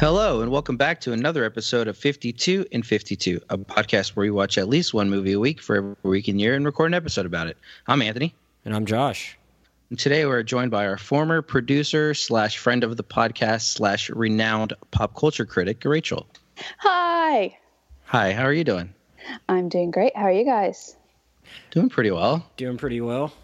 Hello, and welcome back to another episode of 52 and 52, a podcast where we watch at least one movie a week for every week and year and record an episode about it. I'm Anthony. And I'm Josh. And today we're joined by our former producer slash friend of the podcast slash renowned pop culture critic, Rachel. Hi. Hi, how are you doing? I'm doing great. How are you guys? Doing pretty well. Doing pretty well.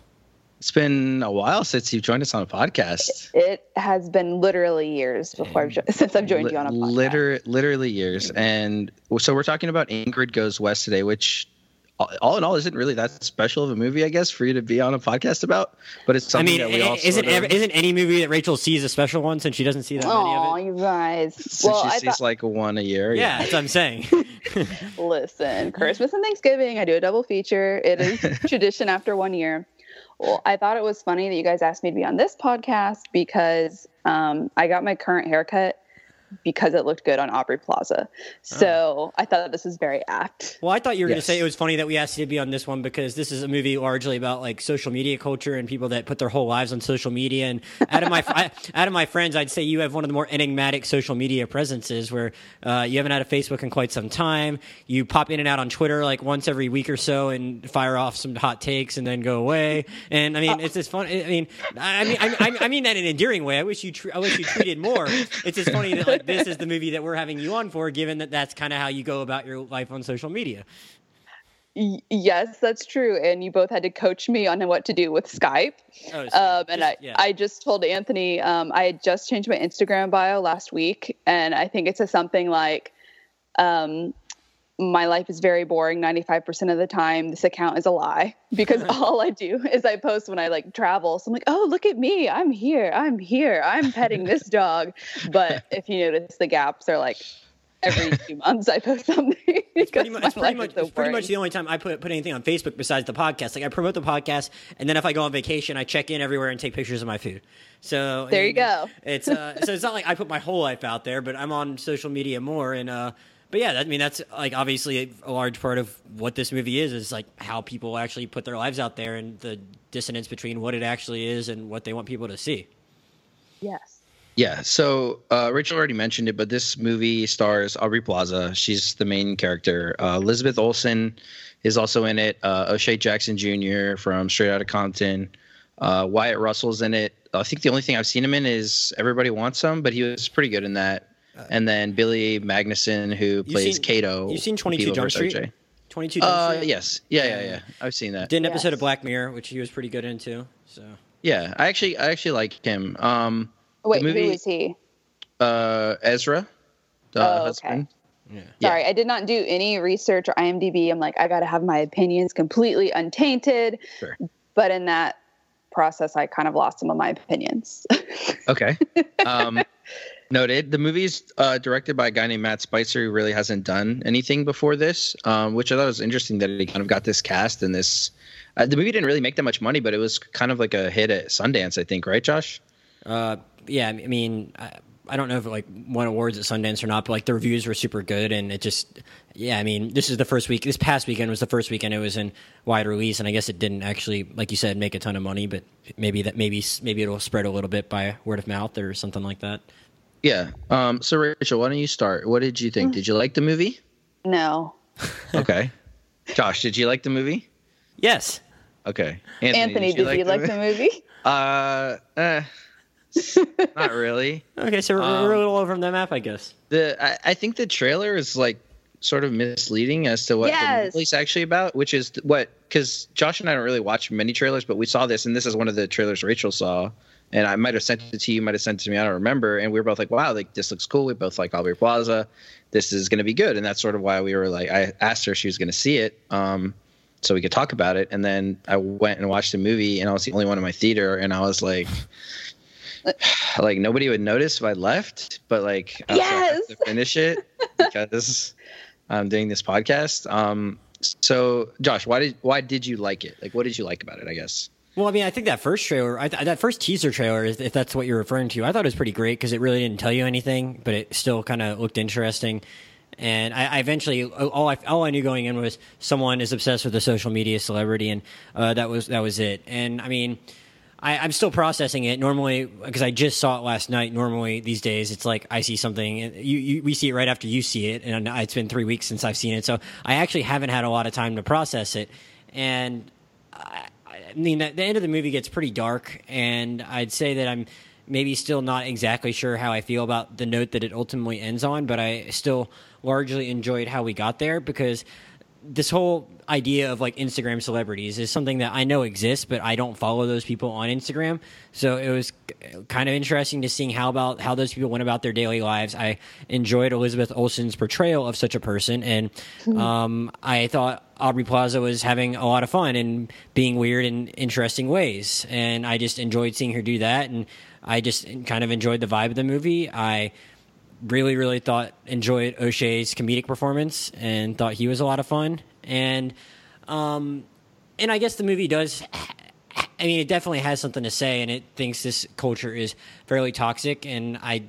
It's been a while since you've joined us on a podcast. It has been literally years before I've jo- since I've joined Li- you on a podcast. Liter- literally years. And so we're talking about Ingrid Goes West today, which all- all in all isn't really that special of a movie, I guess, for you to be on a podcast about. But it's I something mean, that we all isn't sort of- isn't any movie that Rachel sees a special one since she doesn't see that many Oh, of it? you guys. since well, she I sees thought, like one a year. Yeah, that's what I'm saying. listen, Christmas and Thanksgiving, I do a double feature. It is tradition after one year. Well, I thought it was funny that you guys asked me to be on this podcast because um, I got my current haircut because it looked good on Aubrey Plaza. So I thought that this was very apt. well, I thought you were going to say it was funny that we asked you to be on this one because this is a movie largely about like social media culture and people that put their whole lives on social media. And out of my I, out of my friends, I'd say you have one of the more enigmatic social media presences where uh, you haven't had a Facebook in quite some time. You pop in and out on Twitter like once every week or so and fire off some hot takes and then go away. And I mean, it's just fun. I mean, I mean, I, I, I mean that in an endearing way. I wish you, tr- I wish you tweeted more. It's just funny that like this is the movie that we're having you on for, given that that's kind of how you go about your life on social media. Yes, that's true. And you both had to coach me on what to do with Skype. Oh, so Um, and just- I, yeah. I just told Anthony um, I had just changed my Instagram bio last week, and I think it says something like, um, "My life is very boring 95% of the time. This account is a lie because all I do is I post when I like travel. So I'm like, oh, look at me, I'm here, I'm here, I'm petting this dog. But if you notice, the gaps are like every two months I post something. It's pretty because much, it's pretty much, so it's pretty much the only time I put put anything on Facebook besides the podcast. Like I promote the podcast, and then if I go on vacation, I check in everywhere and take pictures of my food. So There you go. It's uh, so it's not like I put my whole life out there, but I'm on social media more. And uh, but yeah, that, I mean that's like obviously a, a large part of what this movie is is like how people actually put their lives out there and the dissonance between what it actually is and what they want people to see. Yes. Yeah. So uh, Rachel already mentioned it, but this movie stars Aubrey Plaza. She's the main character. Uh, Elizabeth Olsen is also in it. Uh, O'Shea Jackson Jr. from Straight Outta Compton. Uh, Wyatt Russell's in it. I think the only thing I've seen him in is Everybody Wants Some, but he was pretty good in that. And then Billy Magnussen, who plays seen- Kato. you've seen 22 People Jump versus Street? RJ. Twenty two. Uh, yes. Yeah, yeah, yeah. I've seen that. Did an episode of Black Mirror, which he was pretty good into. So Yeah, I actually, I actually like him. Um, Wait, movie- who is he? uh, Ezra, the Oh, okay. husband. yeah. Yeah. Sorry, I did not do any research or IMDb. I'm like, I got to have my opinions completely untainted. Sure. But in that process, I kind of lost some of my opinions. Okay. Um, noted. The movie's uh, directed by a guy named Matt Spicer, who really hasn't done anything before this, um, which I thought was interesting that he kind of got this cast and this. Uh, the movie didn't really make that much money, but it was kind of like a hit at Sundance, I think, right, Josh? Uh, yeah, I mean, I, I don't know if it like won awards at Sundance or not, but like the reviews were super good, and it just, yeah, I mean, this is the first week. This past weekend was the first weekend it was in wide release, and I guess it didn't actually, like you said, make a ton of money, but maybe that maybe maybe it'll spread a little bit by word of mouth or something like that. Yeah. Um, so, Rachel, why don't you start? What did you think? Did you like the movie? no. Okay. Josh, did you like the movie? Yes. Okay. Anthony, did you like, the movie? Uh, eh, not really. Okay, so we're, Um, we're a little over on the map, I guess. the I, I think the trailer is like sort of misleading as to what Yes. the movie's actually about, which is what because Josh and I don't really watch many trailers, but we saw this, and this is one of the trailers Rachel saw, and I might have sent it to you, might have sent it to me, I don't remember, and we were both like, wow, like this looks cool. We both like Aubrey Plaza, this is going to be good, and that's sort of why we were like, I asked her if she was going to see it, um, so we could talk about it, and then I went and watched the movie, and I was the only one in my theater, and I was like. Like nobody would notice if I left, but like I Yes. to finish it because I'm doing this podcast. Um, so Josh, why did why did you like it? Like, what did you like about it? I guess. Well, I mean, I think that first trailer, th- that first teaser trailer, if that's what you're referring to, I thought it was pretty great because it really didn't tell you anything, but it still kind of looked interesting. And I, I eventually, all I, all I knew going in was someone is obsessed with a social media celebrity, and uh, that was that was it. And I mean, I, I'm still processing it. Normally, because I just saw it last night. Normally, these days, it's like I see something, and you, you we see it right after you see it, and it's been three weeks since I've seen it, so I actually haven't had a lot of time to process it. And mean, the, the end of the movie gets pretty dark, and I'd say that I'm maybe still not exactly sure how I feel about the note that it ultimately ends on, but I still largely enjoyed how we got there because this whole idea of like Instagram celebrities is something that I know exists, but I don't follow those people on Instagram. So it was kind of interesting to seeing how about how those people went about their daily lives. I enjoyed Elizabeth Olsen's portrayal of such a person, and um, I thought Aubrey Plaza was having a lot of fun and being weird in interesting ways, and I just enjoyed seeing her do that, and I just kind of enjoyed the vibe of the movie. I really, really thought enjoyed O'Shea's comedic performance and thought he was a lot of fun. And um, and I guess the movie does. I mean, it definitely has something to say, and it thinks this culture is fairly toxic. And I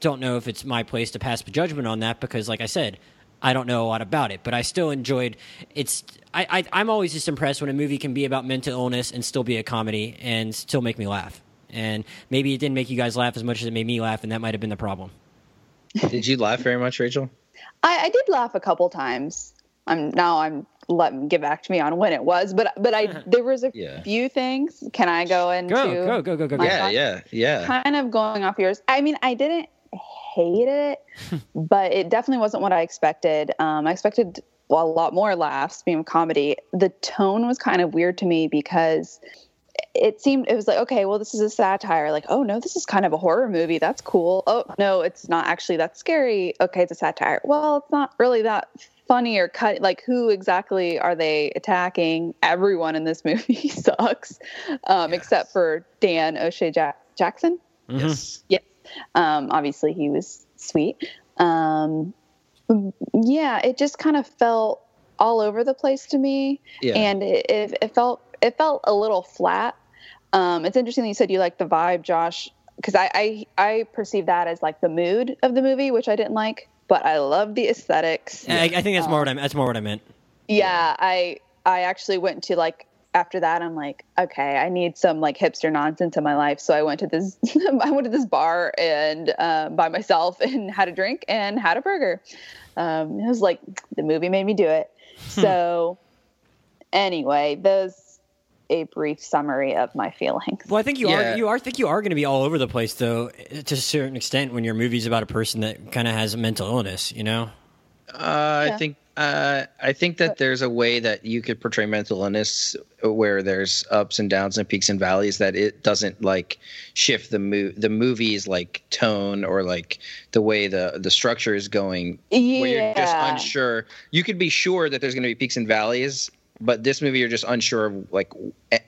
don't know if it's my place to pass judgment on that because, like I said, I don't know a lot about it. But I still enjoyed. It's. I, I I'm always just impressed when a movie can be about mental illness and still be a comedy and still make me laugh. And maybe it didn't make you guys laugh as much as it made me laugh, and that might have been the problem. Did you laugh very much, Rachel? I, I did laugh a couple times. I'm now I'm letting get back to me on when it was, but but I there was a Yeah. few things. Can I go into Go, go, go, go, go. go. Yeah, thoughts? yeah, yeah. kind of going off yours. I mean, I didn't hate it, but it definitely wasn't what I expected. Um, I expected well, a lot more laughs, being a comedy. The tone was kind of weird to me because it seemed it was like okay well this is a satire like oh no this is kind of a horror movie that's cool oh no it's not actually that scary okay it's a satire well it's not really that funny or cut like who exactly are they attacking everyone in this movie sucks um, except for dan o'shea ja- jackson Yes. Yes. Um, obviously, he was sweet. Um, yeah, it just kind of felt all over the place to me, Yeah. and it, it, it felt it felt a little flat. Um, it's interesting that you said you like the vibe, Josh, because I, I I perceive that as like the mood of the movie, which I didn't like, but I love the aesthetics. I, I think that's more what I that's more what I meant. Yeah, I I actually went to like after that I'm like, okay, I need some like hipster nonsense in my life. So I went to this I went to this bar and uh, by myself and had a drink and had a burger. Um, it was like the movie made me do it. So anyway, those a brief summary of my feelings. Well, I think you Yeah. are you are I think you are going to be all over the place though, to a certain extent when your movie's about a person that kind of has a mental illness. You know. Uh, Yeah. I think uh, I think that there's a way that you could portray mental illness where there's ups and downs and peaks and valleys that it doesn't like shift the mo- the movie's like tone or like the way the the structure is going. Where you're just unsure. You could be sure that there's going to be peaks and valleys, but this movie you're just unsure of like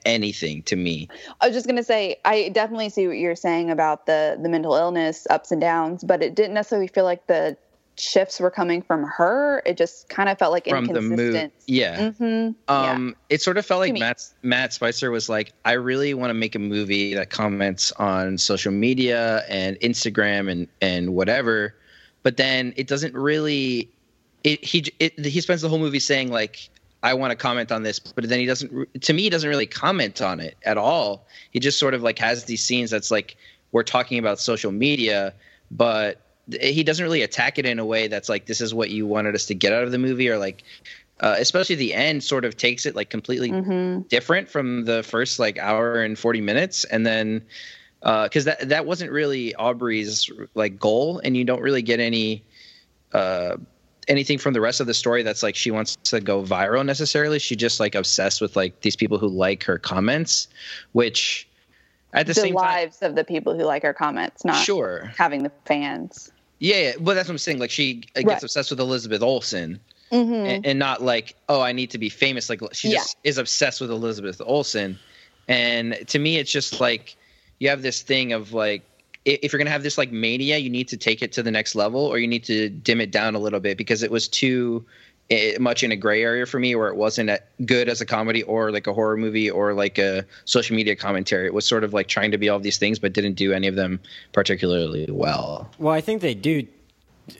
anything to me. I was just gonna say I definitely see what you're saying about the the mental illness ups and downs, but it didn't necessarily feel like the shifts were coming from her. It just kind of felt like From the mood, inconsistent. yeah. hmm Um, it sort of felt like Matt Matt Spicer was like, I really want to make a movie that comments on social media and Instagram and and whatever, but then it doesn't really. It he it, he spends the whole movie saying like. I want to comment on this, but then he doesn't. To me, he doesn't really comment on it at all. He just sort of like has these scenes that's like we're talking about social media, but he doesn't really attack it in a way that's like this is what you wanted us to get out of the movie, or like uh, especially the end sort of takes it like completely hmm different from the first like hour and 40 minutes and then because that that wasn't really aubrey's like goal and you don't really get any uh anything from the rest of the story that's like she wants to go viral necessarily she just like obsessed with like these people who like her comments which at the, The, same lives of the people who like her comments, not sure having the fans. yeah, yeah but that's what i'm saying like she uh, gets Right. obsessed with elizabeth olsen hmm and, and not like oh i need to be famous like she Yeah. just is obsessed with elizabeth olsen and to me it's just like you have this thing of like if you're going to have this like mania you need to take it to the next level or you need to dim it down a little bit because it was too much in a gray area for me where it wasn't good as a comedy or like a horror movie or like a social media commentary it was sort of like trying to be all these things but didn't do any of them particularly well Well, I think they do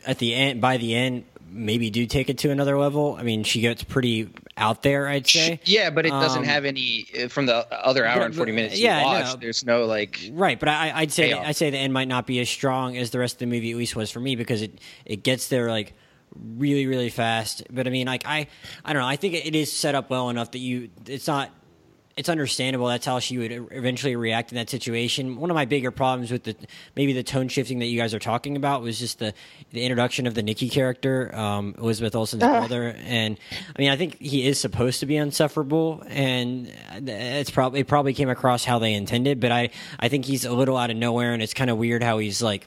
at the end. By the end, maybe do take it to another level. I mean, she gets pretty out there, I'd say. Yeah, but it doesn't Um, have any uh, from the other hour but- and forty minutes yeah, you I watched. There's no like. Right, but I, I'd say I'd say the end might not be as strong as the rest of the movie at least was for me because it it gets there like really really fast. But I mean, like I I don't know. I think it is set up well enough that you it's not. It's understandable. That's how she would eventually react in that situation. One of my bigger problems with the maybe the tone shifting that you guys are talking about was just the the introduction of the Nicky character, um, Elizabeth Olsen's brother, and I mean I think he is supposed to be insufferable, and it's probably it probably came across how they intended, but I I think he's a little out of nowhere, and it's kind of weird how he's like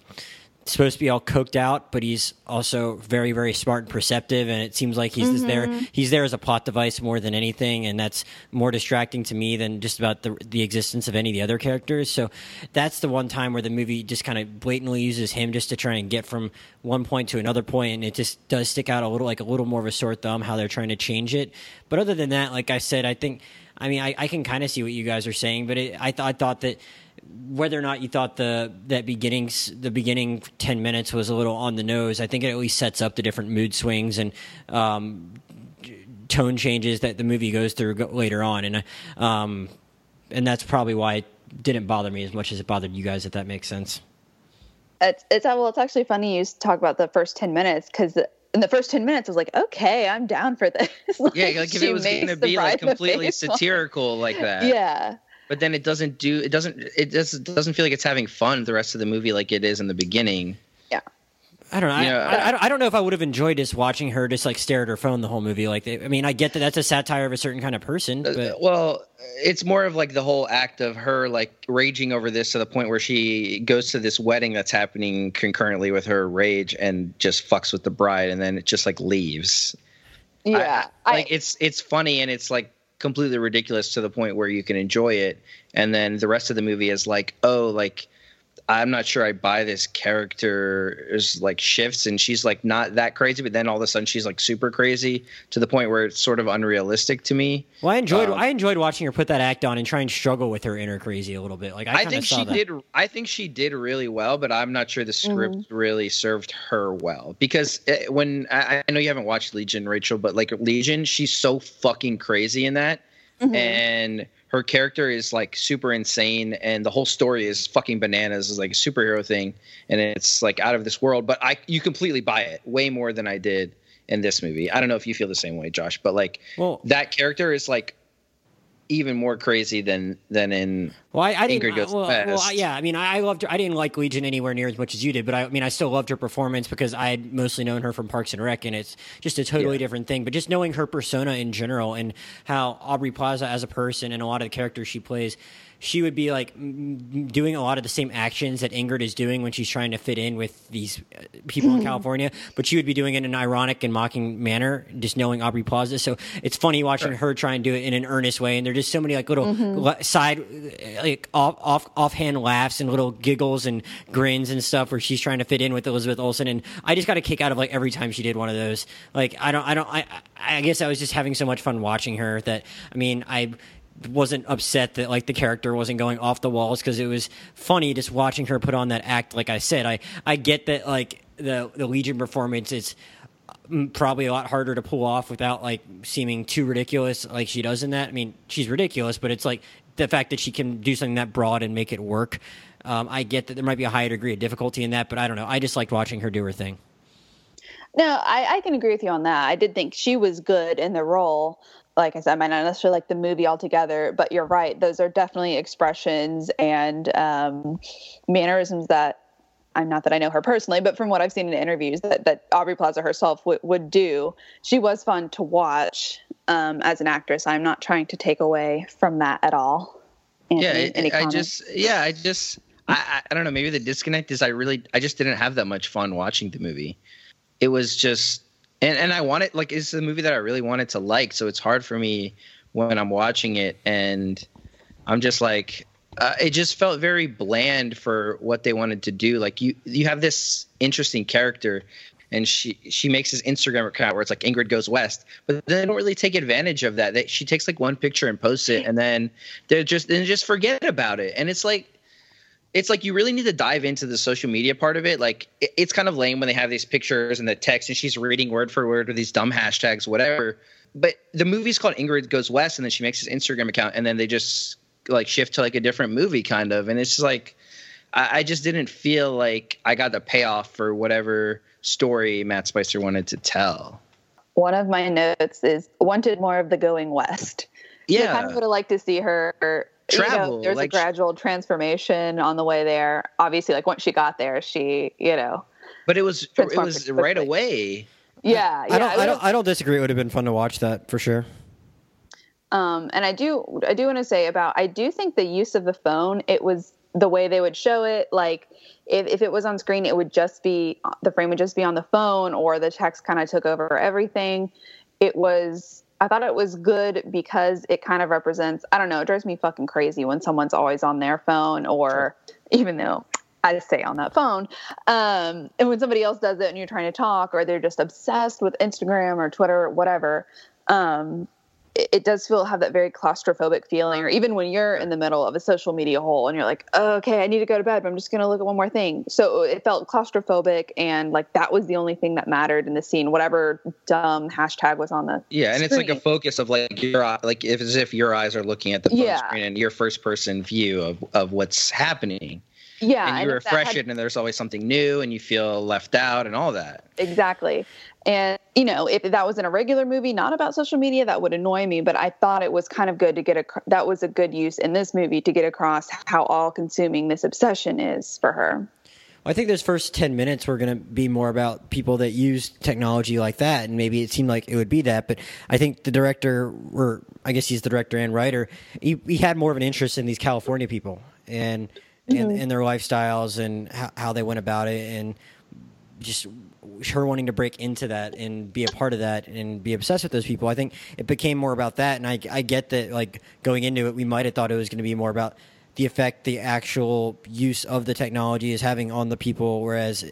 supposed to be all coked out, but he's also very, very smart and perceptive. And it seems like he's just there. Mm-hmm. He's there as a plot device more than anything, and that's more distracting to me than just about the the existence of any of the other characters. So that's the one time where the movie just kind of blatantly uses him just to try and get from one point to another point, and it just does stick out a little, like a little more of a sore thumb how they're trying to change it. But other than that, like I said, I think. I mean, I, I can kind of see what you guys are saying, but it, I, th- I thought that whether or not you thought the that beginning s- the beginning 10 minutes was a little on the nose i think it at least sets up the different mood swings and um, tone changes that the movie goes through later on and um, and that's probably why it didn't bother me as much as it bothered you guys if that makes sense It's it's well, it's actually funny you talk about the first ten minutes because in the first ten minutes I was like, okay, I'm down for this. Yeah, like if it was going to be like completely face one. satirical like that. Yeah, But then it doesn't do. It doesn't. It doesn't doesn't feel like it's having fun the rest of the movie like it is in the beginning. Yeah. I don't know. I, Yeah. I, I don't- I don't know if I would have enjoyed just watching her just like stare at her phone the whole movie. Like, I mean, I get that that's a satire of a certain kind of person, Uh, but well, it's more of like the whole act of her like raging over this to the point where she goes to this wedding that's happening concurrently with her rage and just fucks with the bride, and then it just like leaves. Yeah. I- like it's it's funny and it's like completely ridiculous to the point where you can enjoy it, and then the rest of the movie is like, oh, like I'm not sure I buy this character is like shifts and she's like not that crazy, but then all of a sudden she's like super crazy to the point where it's sort of unrealistic to me. well, I enjoyed um, I enjoyed watching her put that act on and try and struggle with her inner crazy a little bit. Like, I, I, think saw she that. did. I think she did really well, but I'm not sure the script really served her well because uh, when I, I know you haven't watched Legion, Rachel, but like Legion, she's so fucking crazy in that, Mhm. and her character is like super insane, and the whole story is fucking bananas. Is like a superhero thing, and it's like out of this world. But I, you completely buy it way more than I did in this movie. I don't know if you feel the same way, Josh, but like Well, that character is like even more crazy than than in Well, I, I didn't. Ingrid goes well, well, yeah. I mean, I, I loved her. I didn't like Legion anywhere near as much as you did, but I, I mean, I still loved her performance because I had mostly known her from Parks and Rec, and it's just a totally Yeah. different thing. But just knowing her persona in general and how Aubrey Plaza as a person and a lot of the characters she plays, she would be like doing a lot of the same actions that Ingrid is doing when she's trying to fit in with these uh, people in California, but she would be doing it in an ironic and mocking manner, just knowing Aubrey Plaza. So it's funny watching her try and do it in an earnest way, and there's just so many like little li- side, like off, off offhand laughs and little giggles and grins and stuff where she's trying to fit in with Elizabeth Olsen, and I just got a kick out of like every time she did one of those. Like I don't, I don't, I, I guess I was just having so much fun watching her that I mean I wasn't upset that like the character wasn't going off the walls because it was funny just watching her put on that act like i said i i get that like the the legion performance is mm, probably a lot harder to pull off without like seeming too ridiculous like she does in that i mean she's ridiculous but it's like the fact that she can do something that broad and make it work um, i get that there might be a higher degree of difficulty in that but i don't know i just liked watching her do her thing No, I, I can agree with you on that. I did think she was good in the role. Like I said, I might not necessarily like the movie altogether, but you're right. Those are definitely expressions and um, mannerisms that I'm not that I know her personally, but from what I've seen in interviews that, that Aubrey Plaza herself would would do. She was fun to watch um, as an actress. I'm not trying to take away from that at all. yeah Anthony, any i comments? just yeah i just I, I i don't know maybe the disconnect is i really i just didn't have that much fun watching the movie it was just and and i wanted like it's a movie that i really wanted to like so it's hard for me when i'm watching it and i'm just like uh, it just felt very bland for what they wanted to do like you you have this interesting character and she she makes this Instagram account where it's like Ingrid goes west, but they don't really take advantage of that. That she takes like one picture and posts it, and then they're just then just forget about it. And it's like it's like you really need to dive into the social media part of it. Like it, it's kind of lame when they have these pictures and the text and she's reading word for word with these dumb hashtags, whatever. But the movie's called Ingrid Goes West, and then she makes his Instagram account, and then they just like shift to like a different movie, kind of. And it's just like I, I just didn't feel like I got the payoff for whatever story Matt Spicer wanted to tell. One of my notes is wanted more of the going west. Yeah, I kind of would have liked to see her Travel, You know, there's like- a gradual transformation on the way there. Obviously, like once she got there, she, you know, but it was it was right away. yeah, yeah. I don't, I don't, I don't disagree. It would have been fun to watch that for sure. Um, and I do, I do want to say about, I do think the use of the phone, it was the way they would show it. Like, if, if it was on screen, it would just be the frame would just be on the phone, or the text kind of took over everything. It was, I thought it was good because it kind of represents. I don't know. It drives me fucking crazy when someone's always on their phone, or even though I just stay on that phone. Um, and when somebody else does it and you're trying to talk, or they're just obsessed with Instagram or Twitter, or whatever. Um, it, does feel have that very claustrophobic feeling, or even when you're in the middle of a social media hole and you're like, oh, okay, I need to go to bed, but I'm just going to look at one more thing. So it felt claustrophobic, and like that was the only thing that mattered in the scene. Whatever dumb hashtag was on the Yeah, and it's like a focus of like your eye- like if as if your eyes are looking at the phone Yeah. screen and your first person view of of what's happening. yeah, and you that refresh had- it and there's always something new and you feel left out and all that. exactly. And you know, if that was in a regular movie, not about social media, that would annoy me. But I thought it was kind of good to get a that was a good use in this movie to get across how all-consuming this obsession is for her. I think those first 10 minutes were going to be more about people that use technology like that. And maybe it seemed like it would be that. But I think the director, or I guess he's the director and writer, he, he had more of an interest in these California people and, and, mm-hmm. and their lifestyles and how, how they went about it. And just her wanting to break into that and be a part of that and be obsessed with those people. I think it became more about that. And I, I get that, like, going into it, we might have thought it was going to be more about the effect the actual use of the technology is having on the people, whereas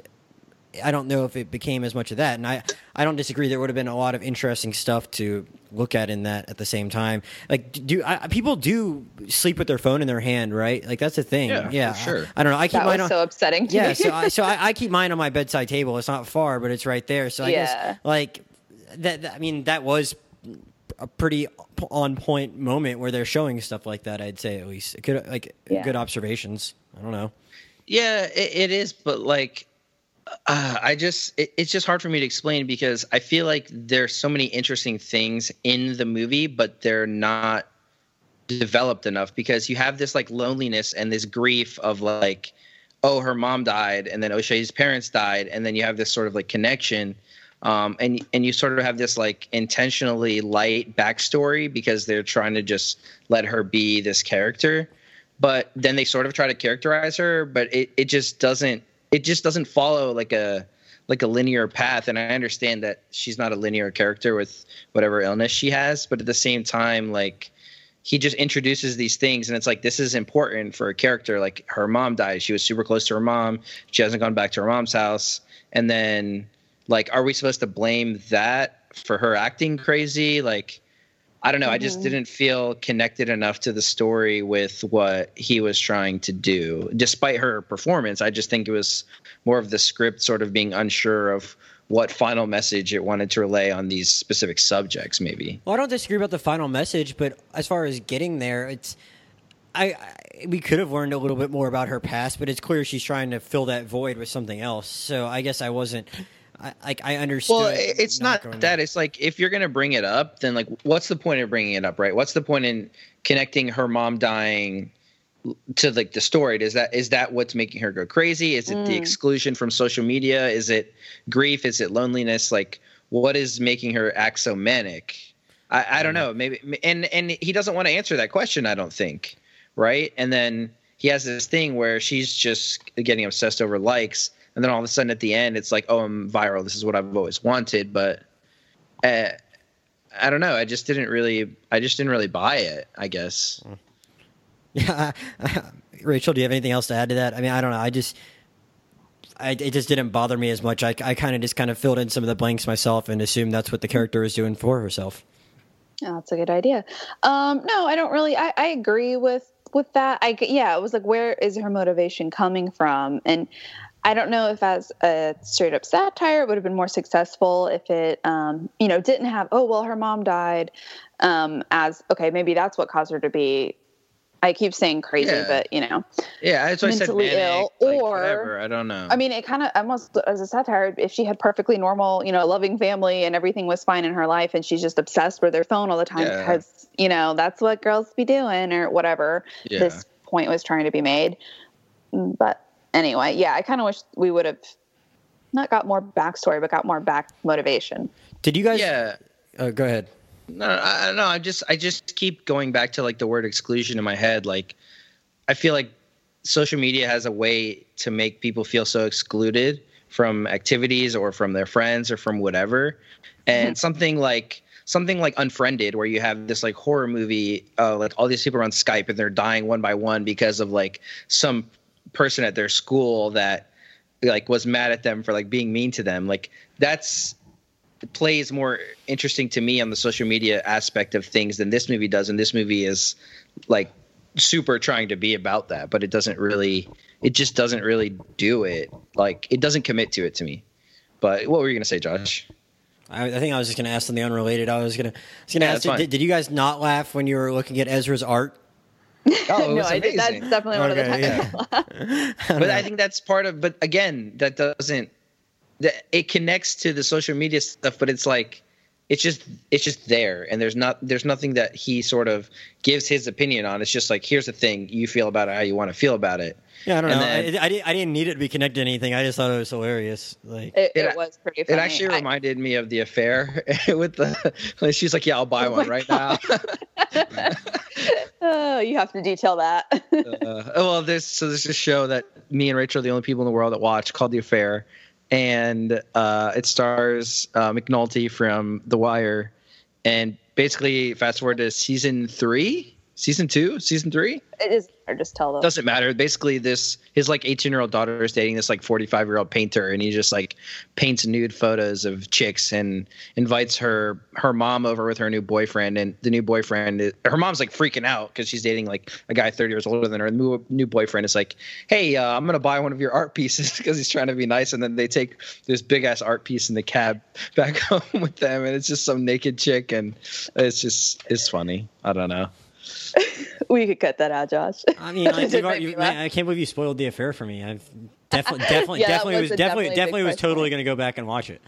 I don't know if it became as much of that. And I, I don't disagree. There would have been a lot of interesting stuff to look at in that at the same time. Like, do I, people do sleep with their phone in their hand, right? Like that's a thing. Yeah, Yeah, sure. I, I don't know. I keep That mine was on. so upsetting to yeah, me. so I, so I, I keep mine on my bedside table. It's not far, but it's right there. So I Yeah. guess like that, that- I mean, that was a pretty on point moment where they're showing stuff like that. I'd say at least good, like Yeah. good observations. I don't know. Yeah, it, it is, but like uh, I just it, it's just hard for me to explain because I feel like there's so many interesting things in the movie, but they're not developed enough because you have this like loneliness and this grief of like oh her mom died and then O'Shea's parents died and then you have this sort of like connection um, and and you sort of have this like intentionally light backstory because they're trying to just let her be this character but then they sort of try to characterize her but it, it just doesn't it just doesn't follow like a like a linear path. And i understand that she's not a linear character with whatever illness she has but at the same time like he just introduces these things and it's like this is important for a character. Like her mom died. She was super close to her mom. She hasn't gone back to her mom's house. And then like are we supposed to blame that for her acting crazy? Like i don't know i just Mhm. didn't feel connected enough to the story with what he was trying to do despite her performance i just think it was more of the script sort of being unsure of what final message it wanted to relay on these specific subjects maybe Well, I don't disagree about the final message, but as far as getting there, it's I, I we could have learned a little bit more about her past, but it's clear she's trying to fill that void with something else. So I guess I wasn't I like I understood. Well, it's not, going that. It's like if you're gonna bring it up, then like, what's the point of bringing it up, right? What's the point in connecting her mom dying to like the story? Is that is that what's making her go crazy? Is it the Mm. exclusion from social media? Is it grief? Is it loneliness? Like, what is making her act so manic? I, I don't know. Maybe and and he doesn't want to answer that question. I don't think, right? And then he has this thing where she's just getting obsessed over likes, and then all of a sudden at the end, it's like, oh, I'm viral. This is what I've always wanted. But uh, I don't know. I just didn't really. I just didn't really buy it. I guess. Yeah, Rachel, do you have anything else to add to that? I mean, I don't know. I just, I, it just didn't bother me as much. I, I kind of just kind of filled in some of the blanks myself and assumed that's what the character was doing for herself. Yeah, that's a good idea. Um, no, I don't really. I, I agree with with that. I yeah, it was like where is her motivation coming from? And I don't know if as a straight up satire it would have been more successful if it um, you know didn't have oh well her mom died um, as okay maybe that's what caused her to be I keep saying crazy, Yeah. but you know, Yeah, that's why I said Mentally manic, ill, like, or- whatever. I don't know. I mean, it kind of almost as a satire. If she had perfectly normal, you know, loving family and everything was fine in her life, and she's just obsessed with her phone all the time Yeah. because you know that's what girls be doing or whatever. yeah. This point was trying to be made, but anyway, yeah, I kind of wish we would have not got more backstory, but got more back motivation. Did you guys? yeah. Uh, go ahead. No, I, I no, I just I just keep going back to like the word exclusion in my head. Like, I feel like social media has a way to make people feel so excluded from activities or from their friends or from whatever. And something like something like Unfriended, where you have this like horror movie, uh, like all these people are on Skype and they're dying one by one because of like some person at their school that like was mad at them for like being mean to them. Like that's plays more interesting to me on the social media aspect of things than this movie does and this movie is like super trying to be about that but it doesn't really it just doesn't really do it like it doesn't commit to it to me but what were you gonna say josh I, I think I was just going to ask something unrelated. I was going to. I was going to Yeah, ask. Did, did you guys not laugh when you were looking at Ezra's art? oh it no, was I did, that's amazing definitely one of the Okay, times. but i think that's part of but again that doesn't that it connects to the social media stuff but it's like it's just it's just there and there's not there's nothing that he sort of gives his opinion on it's just like here's the thing you feel about it how you want to feel about it Yeah, I don't know. Then- I, I, didn't, I didn't need it to be connected to anything. I just thought it was hilarious. Like, It, it, It- was pretty funny. It actually I- reminded me of the affair with the. like, She's like, "Yeah, I'll buy Oh one my right now." oh, you have to detail that. uh, well, this so there's this show that me and Rachel are the only people in the world that watch called The Affair, and uh, it stars uh, McNulty from The Wire, and basically fast forward to season three, season two, season three. it is or just tell them. doesn't matter. Basically, this his like 18 year old daughter is dating this like 45 year old painter, and he just like paints nude photos of chicks and invites her her mom over with her new boyfriend. And the new boyfriend, is, her mom's like freaking out because she's dating like a guy 30 years older than her. And the new, new boyfriend is like, "Hey, uh, I'm gonna buy one of your art pieces because he's trying to be nice." And then they take this big ass art piece in the cab back home with them, and it's just some naked chick, and it's just it's funny. I don't know. we could cut that out, Josh. I mean, I, It you've already- me man, I can't believe you spoiled the affair for me. I've definitely, definitely, Yeah, definitely was was definitely, definitely definitely was question. totally going to go back and watch it.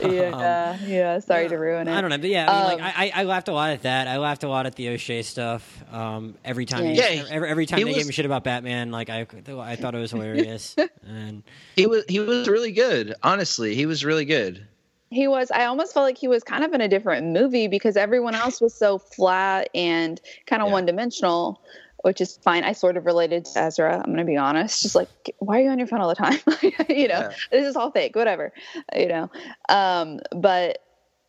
yeah, yeah. Sorry to ruin it. I don't know, but yeah, I mean, Um, like I, I laughed a lot at that. I laughed a lot at the O'Shea stuff. Um, every time, Yeah. he- Yeah, every, every time they was- gave me shit about Batman, like I, I thought it was hilarious. and He was he was really good. Honestly, he was really good. He was. I almost felt like he was kind of in a different movie because everyone else was so flat and kind of Yeah. one dimensional, which is fine. I sort of related to Ezra. I'm going to be honest. Just like, why are you on your phone all the time? you know, Yeah. this is all fake. Whatever. You know. Um, but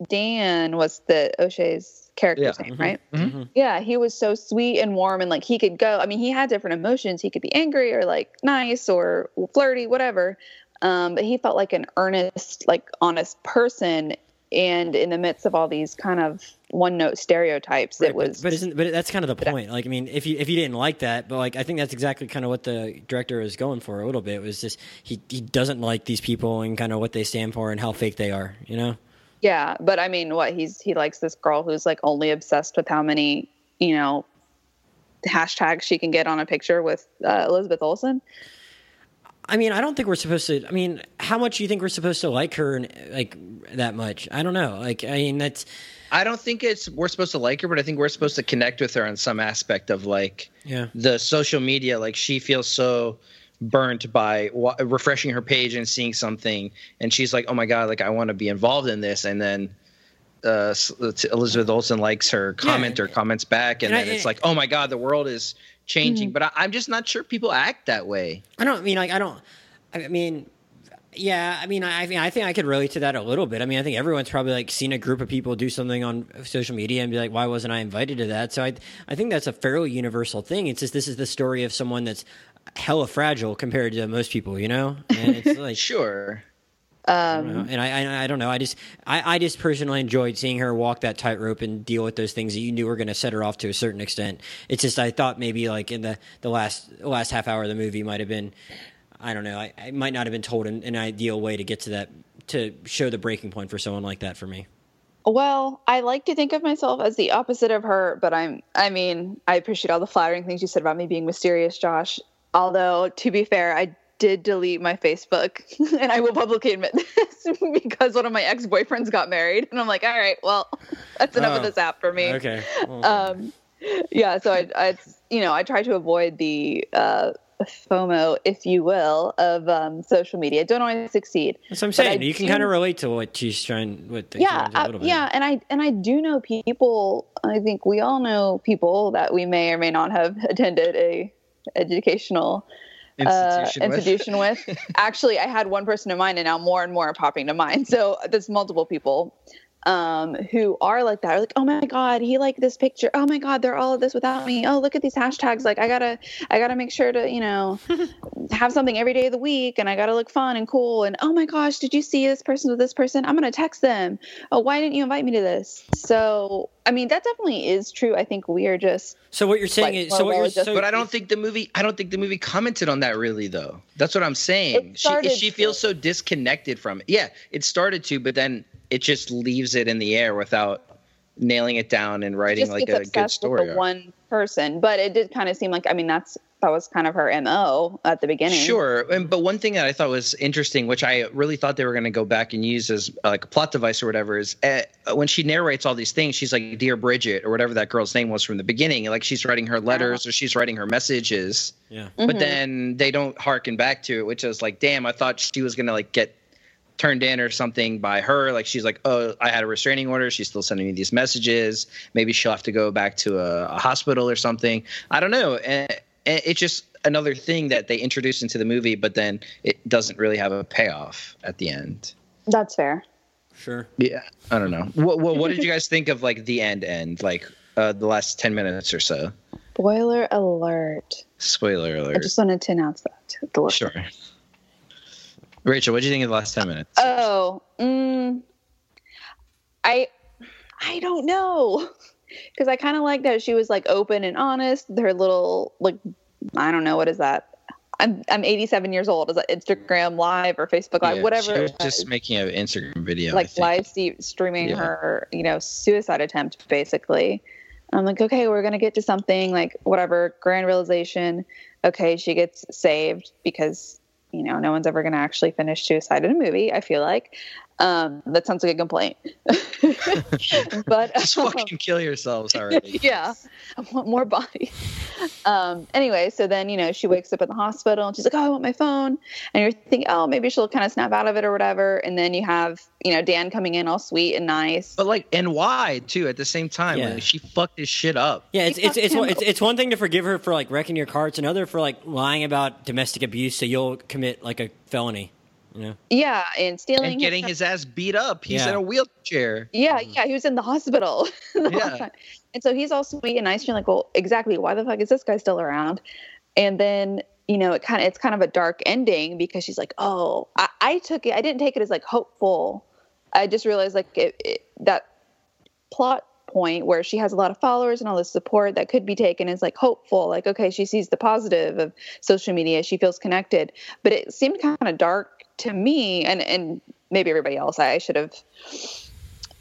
Dan was the O'Shea's character's Yeah. name, right? Mhm. Yeah, he was so sweet and warm, and like he could go. I mean, he had different emotions. He could be angry or like nice or flirty, whatever. Um, but he felt like an earnest, like honest person. And in the midst of all these kind of one-note stereotypes, Right, it was. but, but isn't but that's kind of the point. Like, I mean, if you if you didn't like that, but like I think that's exactly kind of what the director is going for a little bit. Was just he he doesn't like these people and kind of what they stand for and how fake they are. You know. yeah, but I mean, what he's he likes this girl who's like only obsessed with how many you know hashtags she can get on a picture with uh, Elizabeth Olsen. I mean, I don't think we're supposed to. I mean, how much do you think we're supposed to like her and like that much? I don't know. Like, I mean, that's I don't think it's we're supposed to like her, but I think we're supposed to connect with her on some aspect of like yeah. the social media. Like she feels so burnt by wa- refreshing her page and seeing something, and she's like, "Oh my god, like I want to be involved in this." And then uh, Elizabeth Olsen likes her comment or comments back, and, And I- then it's like, "Oh my god, the world is changing." But I, I'm just not sure people act that way. I don't I mean like I don't. I mean, yeah. I mean, I, I mean, I think I could relate to that a little bit. I mean, I think everyone's probably like seen a group of people do something on social media and be like, "Why wasn't I invited to that?" So I, I think that's a fairly universal thing. It's just this is the story of someone that's hella fragile compared to most people, you know. And it's like, Sure. Um, and I, I, I don't know. I just, I, I just personally enjoyed seeing her walk that tightrope and deal with those things that you knew were going to set her off to a certain extent. It's just, I thought maybe like in the, the last, last half hour of the movie might have been, I don't know, I, I might not have been told an, an ideal way to get to that, to show the breaking point for someone like that for me. Well, I like to think of myself as the opposite of her, but I'm I mean, I appreciate all the flattering things you said about me being mysterious, Josh. Although to be fair, I did delete my Facebook and I will publicly admit this because one of my ex-boyfriends got married and I'm like, all right, well, that's enough Oh, of this app for me. Okay. Well, Um yeah, so I, I you know, I try to avoid the uh FOMO, if you will, of um, social media. Don't always succeed. that's what I'm saying. You can do- kind of relate to what she's trying, the yeah a uh, little bit. yeah and i and i do know people i think we all know people that we may or may not have attended a educational uh, Institution with. institution with. Actually i had one person in mind and now more and more are popping to mind. So there's multiple people um, who are like that are like oh my god he liked this picture oh my god they're all of this without me oh look at these hashtags like i gotta i gotta make sure to you know have something every day of the week and I got to look fun and cool. And oh my gosh, did you see this person with this person? I'm going to text them. Oh, why didn't you invite me to this? So, I mean, that definitely is true. I think we are just, So what you're saying Like, is, so what you're, just- so, But I don't think the movie. I don't think the movie commented on that really, though. That's what I'm saying. She she feels to. so disconnected from it. Yeah, it started to, but then it just leaves it in the air without nailing it down and writing like gets a good obsessed story. with the one person. But it did kind of seem like, I mean, that's, that was kind of her MO at the beginning. Sure, and, but one thing that I thought was interesting, which I really thought they were going to go back and use as uh, like a plot device or whatever, is uh, when she narrates all these things, she's like, "Dear Bridget" or whatever that girl's name was from the beginning. Like she's writing her letters or she's writing her messages. yeah. Mm-hmm. but then they don't harken back to it, which is like, damn, I thought she was gonna like get turned in or something by her. Like she's like, oh, I had a restraining order. She's still sending me these messages. Maybe she'll have to go back to a, a hospital or something. I don't know. And, and it's just another thing that they introduced into the movie, but then it doesn't really have a payoff at the end. That's fair. Sure. Yeah, I don't know. What what, what did you guys think of like the end end, like uh, the last ten minutes or so? Spoiler alert. Spoiler alert. I just wanted to announce that. The listener. Sure. Rachel, what do you think of the last ten minutes? Oh, mm, I, I don't know, because I kind of like that she was like open and honest. Her little like, I don't know what is that. I'm I'm 87 years old. Is that Instagram Live or Facebook Live, Yeah, whatever? She was just making an Instagram video. Like live streaming Yeah. her, you know, suicide attempt basically. I'm like, okay, we're gonna get to something like whatever grand realization. Okay, she gets saved because you know no one's ever gonna actually finish suicide in a movie. I feel like um, that sounds like a complaint, but Just um, fucking kill yourselves already. yeah, I want more bodies. Um, anyway, so then you know she wakes up in the hospital and she's like, "Oh, I want my phone," and you're thinking, "Oh, maybe she'll kind of snap out of it or whatever." And then you have you know Dan coming in all sweet and nice. But like, and why too? At the same time, Yeah. like, she fucked his shit up. Yeah, it's it's it's, it's it's one thing to forgive her for like wrecking your car. It's another for like lying about domestic abuse, so you'll commit like a felony. You know? Yeah, and stealing And getting his. his ass beat up. He's Yeah. in a wheelchair. yeah, mm-hmm. yeah, he was in the hospital. the Yeah. And so he's all sweet and nice. You're like, well, exactly. Why the fuck is this guy still around? And then you know, it kind of it's kind of a dark ending because she's like, oh, I, I took it. I didn't take it as like hopeful. I just realized like it, it, that plot point where she has a lot of followers and all this support that could be taken as like hopeful like okay she sees the positive of social media she feels connected but it seemed kind of dark to me and and maybe everybody else i should have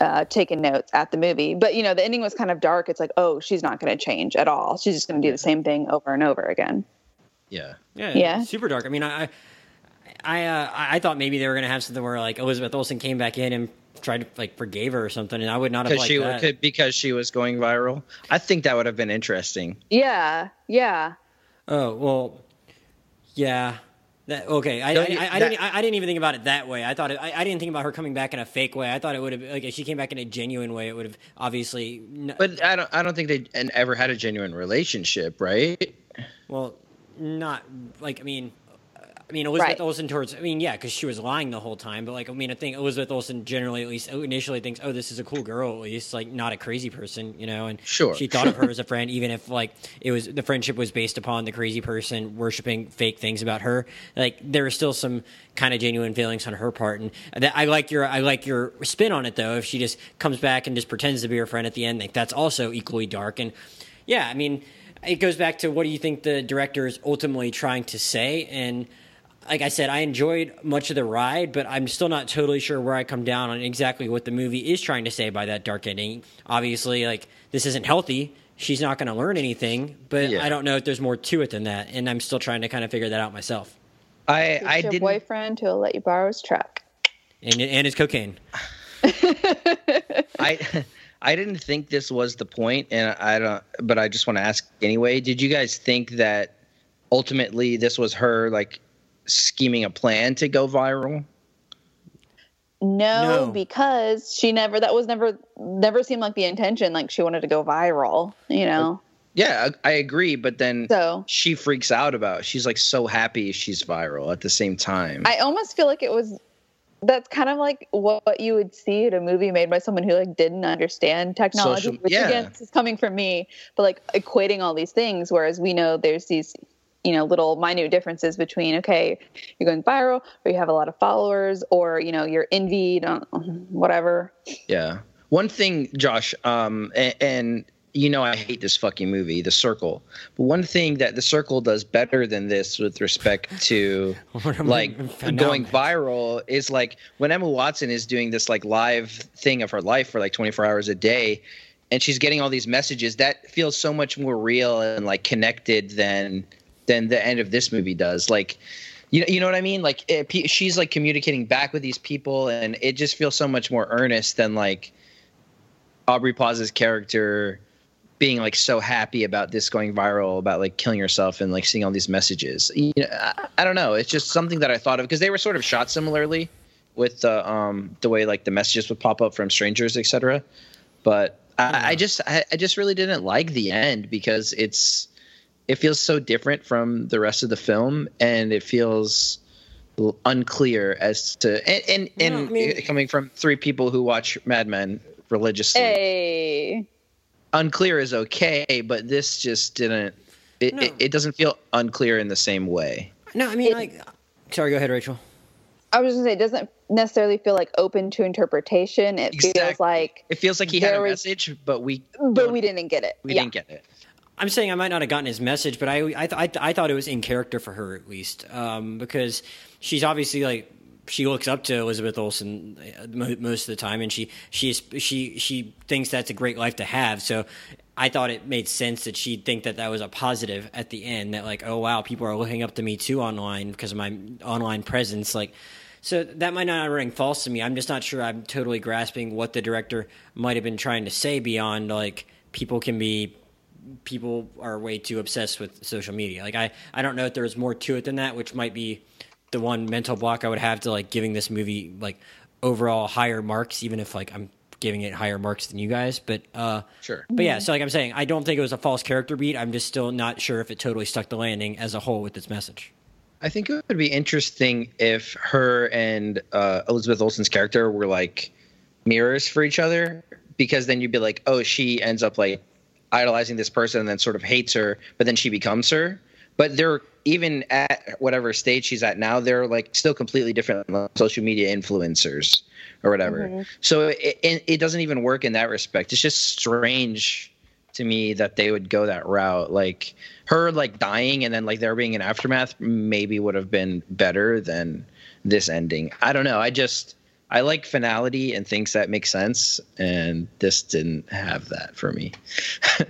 uh, taken notes at the movie but you know the ending was kind of dark it's like oh she's not going to change at all she's just going to do the same thing over and over again Yeah. Yeah, Yeah. super dark. I mean, I, I, uh, I thought maybe they were gonna have something where like Elizabeth Olsen came back in and tried to like forgave her or something, and I would not have Because liked she that. could, because she was going viral. I think that would have been interesting. yeah yeah Oh well, yeah. That, okay, I, I, you- I, I that- didn't. I, I didn't even think about it that way. I thought it, I, I didn't think about her coming back in a fake way. I thought it would have like if she came back in a genuine way, it would have obviously. n- But I don't. I don't think they ever had a genuine relationship, right? well, not like I mean, I mean, Elizabeth Right. Olsen towards. I mean, yeah, because she was lying the whole time. But like, I mean, I think Elizabeth Olsen generally, at least initially, thinks, "Oh, this is a cool girl." At least, like, not a crazy person, you know. And Sure, she thought of her as a friend, even if like it was the friendship was based upon the crazy person worshiping fake things about her. Like, there were still some kind of genuine feelings on her part, and that, I like your I like your spin on it though. If she just comes back and just pretends to be her friend at the end, like that's also equally dark. And yeah, I mean, it goes back to what do you think the director is ultimately trying to say and like I said, I enjoyed much of the ride, but I'm still not totally sure where I come down on exactly what the movie is trying to say by that dark ending. Obviously, like this isn't healthy. She's not going to learn anything, but Yeah. I don't know if there's more to it than that, and I'm still trying to kind of figure that out myself. I I your didn't. boyfriend who'll let you borrow his truck. And and his cocaine. I I didn't think this was the point, and I don't. But I just want to ask anyway. Did you guys think that ultimately this was her like scheming a plan to go viral? No, No. because she never. That was never. Never seemed like the intention. Like she wanted to go viral. You know. Yeah, I, I agree. But then So she freaks out about. She's like so happy she's viral at the same time. I almost feel like it was. That's kind of like what, what you would see in a movie made by someone who like didn't understand technology, Social- which yeah. again this is coming from me, but like equating all these things. Whereas we know there's these, you know, little minute differences between okay, you're going viral, or you have a lot of followers, or you know, you're envied, uh, whatever. Yeah. One thing, Josh, um, and, and you know I hate this fucking movie, The Circle. But one thing that The Circle does better than this with respect to What am I like going viral is like when Emma Watson is doing this like live thing of her life for like 24 hours a day and she's getting all these messages that feels so much more real and like connected than than the end of this movie does like you know, you know what I mean? Like it, she's like communicating back with these people, and it just feels so much more earnest than like Aubrey Plaza's character being like so happy about this going viral, about like killing herself and like seeing all these messages. You know, I, I don't know. It's just something that I thought of because they were sort of shot similarly with the um the way like the messages would pop up from strangers, etc. But I, I just I, I just really didn't like the end because it's it feels so different from the rest of the film and it feels unclear as to and and, and No, I mean- coming from three people who watch Mad Men religiously Hey, unclear is okay, but this just didn't. It, No. it, it doesn't feel unclear in the same way. No, I mean, It- like, sorry, go ahead, Rachel. I was just gonna say, it doesn't necessarily feel like open to interpretation. It feels like, It feels like he had a Very- message, but we but we didn't get it. we yeah. didn't get it. I'm saying I might not have gotten his message, but I I, th- I, th- I thought it was in character for her at least, um, because she's obviously like she looks up to Elizabeth Olsen uh, most of the time, and she she she she thinks that's a great life to have. So I thought it made sense that she'd think that that was a positive at the end. That like, oh wow, people are looking up to me too online because of my online presence. Like, so that might not ring false to me. I'm just not sure. I'm totally grasping what the director might have been trying to say beyond like people can be people are way too obsessed with social media. Like I, I don't know if there's more to it than that, which might be the one mental block I would have to like giving this movie like overall higher marks, even if like I'm giving it higher marks than you guys. But uh Sure. but yeah, so like I'm saying, I don't think it was a false character beat. I'm just still not sure if it totally stuck the landing as a whole with its message. I think it would be interesting if her and uh, Elizabeth Olsen's character were like mirrors for each other, because then you'd be like, oh, she ends up like idolizing this person and then sort of hates her, but then she becomes her. But they're even at whatever stage she's at now, they're like still completely different social media influencers or whatever. Mm-hmm. So it, it, it doesn't even work in that respect. It's just strange to me that they would go that route. Like her like dying and then like there being an aftermath maybe would have been better than this ending. I don't know. I just I like finality and things that make sense, and this didn't have that for me.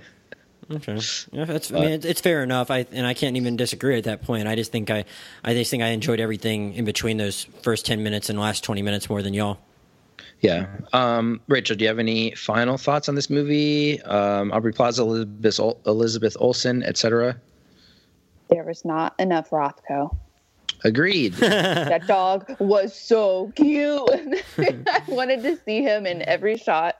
Okay, yeah, that's. I mean, it's, it's fair enough. I and I can't even disagree at that point. I just think I, I just think I enjoyed everything in between those first ten minutes and last twenty minutes more than y'all. Yeah. Um, Rachel, do you have any final thoughts on this movie? Um, Aubrey Plaza, Elizabeth, Ol- Elizabeth Olsen, etc. There was not enough Rothko. Agreed. that dog was so cute. I wanted to see him in every shot,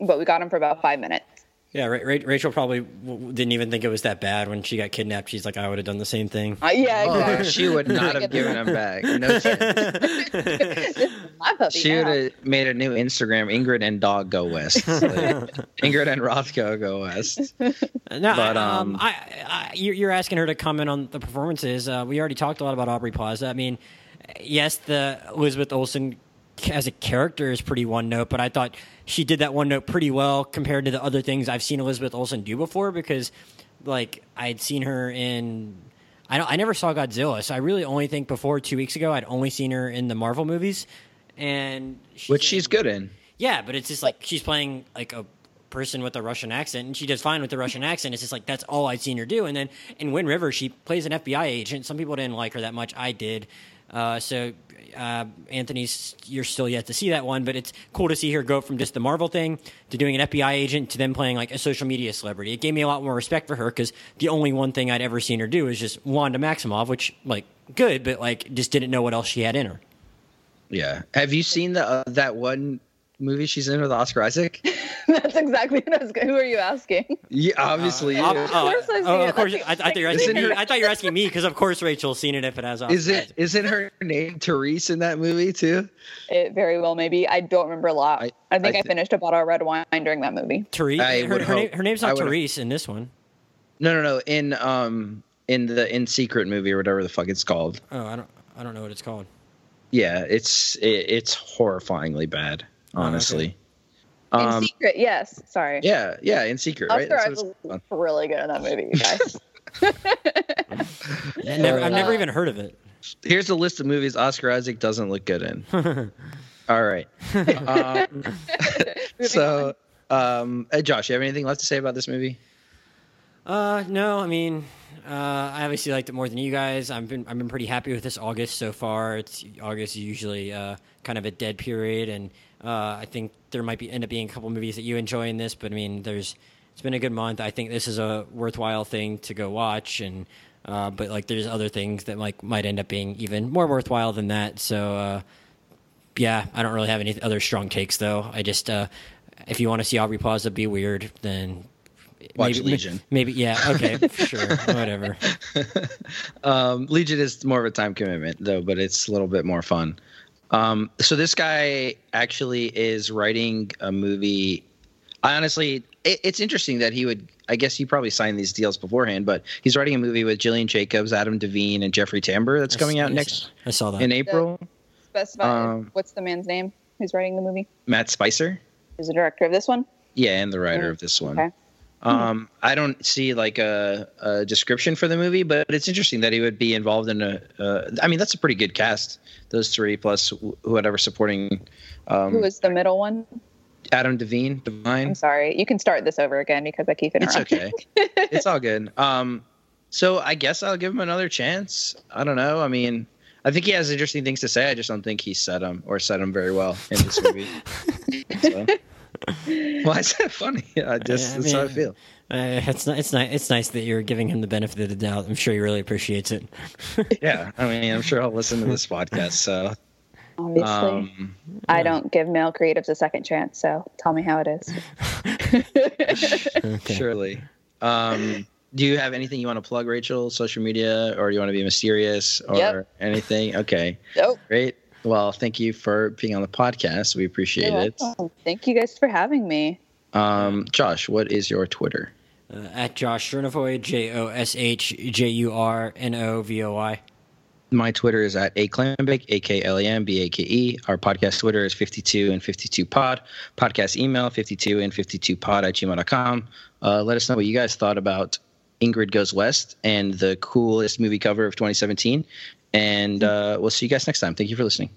but we got him for about five minutes. Yeah, Ra- Ra- Rachel probably w- didn't even think it was that bad when she got kidnapped. She's like, I would have done the same thing. Uh, yeah, Oh, she would not have given him back. No chance. my puppy. She would have made a new Instagram. Ingrid and Dog go west. Like, Ingrid and Rothko go west. No, But, um, um, I, I, you're you're asking her to comment on the performances. Uh, we already talked a lot about Aubrey Plaza. I mean, yes, the Elizabeth Olsen as a character is pretty one note, but I thought she did that one note pretty well compared to the other things I've seen Elizabeth Olsen do before. Because, like, I'd seen her in. I don't, I never saw Godzilla, so I really only think before two weeks ago I'd only seen her in the Marvel movies, and she's Which in- she's good in. yeah, but it's just like she's playing like a person with a Russian accent, and she does fine with the Russian accent. It's just like that's all I'd seen her do. And then in Wind River, she plays an FBI agent. Some people didn't like her that much. I did. Uh, so uh, Anthony's, you're still yet to see that one, but it's cool to see her go from just the Marvel thing to doing an FBI agent to then playing like a social media celebrity. It gave me a lot more respect for her because the only one thing I'd ever seen her do is just Wanda Maximoff, which like good, but like just didn't know what else she had in her. Yeah. Have you seen the uh, that one movie she's in with Oscar Isaac? That's exactly what I was. Who are you asking? Yeah, obviously. Uh, you. oh, course I've oh, seen of course. Okay. I, I thought you were Isn't asking me. her- I thought you were asking me because, of course, Rachel's seen it if it has. is Oscar it Isaac. isn't her name Therese in that movie too? It very well maybe. I don't remember a lot. I- I, think I I, finished a bottle of red wine during that movie. Therese? I Her, would her, name, hope- her name's I not would- Therese in this one. No, no, no. In um in the in secret movie or whatever the fuck it's called. Oh, I don't. I don't know what it's called. Yeah, it's it, it's horrifyingly bad, Oh, okay. honestly. In Um, secret, yes. Sorry. yeah, yeah, in secret, right? Oscar That's what was really good in that movie, you guys. I never, I've never Uh, even heard of it. Here's a list of movies Oscar Isaac doesn't look good in. All right. Um, so, um, Josh, you have anything left to say about this movie? Uh, no, I mean, uh, I obviously liked it more than you guys. I've been I've been pretty happy with this August so far. It's August is usually uh, kind of a dead period, and uh, I think there might be end up being a couple movies that you enjoy in this. But I mean, there's it's been a good month. I think this is a worthwhile thing to go watch, and uh, but like there's other things that like might end up being even more worthwhile than that. So. Uh, yeah, I don't really have any other strong takes though. I just uh, if you want to see Aubrey Plaza be weird, then Watch maybe, Legion. Maybe yeah. Okay, sure, whatever. Um, Legion is more of a time commitment though, but it's a little bit more fun. Um, so this guy actually is writing a movie. I honestly, it, it's interesting that he would. I guess he probably signed these deals beforehand, but he's writing a movie with Gillian Jacobs, Adam Devine, and Jeffrey Tambor that's coming out I- next I saw that. in April. Specify Um, what's the man's name who's writing the movie? Matt Spicer, Is the director of this one? yeah, and the writer Mm, of this one. okay. Um, I don't see like a, a description for the movie, but it's interesting that he would be involved in a. Uh, I mean, that's a pretty good cast. Those three plus wh- whatever supporting. Um, Who is the middle one? Adam Devine, Divine. I'm sorry. You can start this over again because I keep interrupting. It's okay. it's all good. Um, so I guess I'll give him another chance. I don't know. I mean, I think he has interesting things to say. I just don't think he said them or said them very well in this movie. so. Why is that funny? I just Yeah, I that's how I feel. Uh, it's ni- it's nice. It's nice that you're giving him the benefit of the doubt. I'm sure he really appreciates it. Yeah, I mean, I'm sure I'll listen to this podcast. So, Obviously, um, I don't give male creatives a second chance. So tell me how it is. Okay. surely. Um, do you have anything you want to plug, Rachel? Social media, or you want to be mysterious, or Yep. anything? Okay, Nope. great. Well, thank you for being on the podcast. We appreciate You're it. welcome. Thank you guys for having me. Um, Josh, what is your Twitter? Uh, at Josh Jurnovoy, J O S H J U R N O V O Y. My Twitter is at aklembeck, A K L E M B A K E. Our podcast Twitter is 52 and 52 pod. Podcast email 52 and 52 pod at gmail.com. Uh, let us know what you guys thought about Ingrid Goes West and the coolest movie cover of 2017. And uh, we'll see you guys next time. Thank you for listening.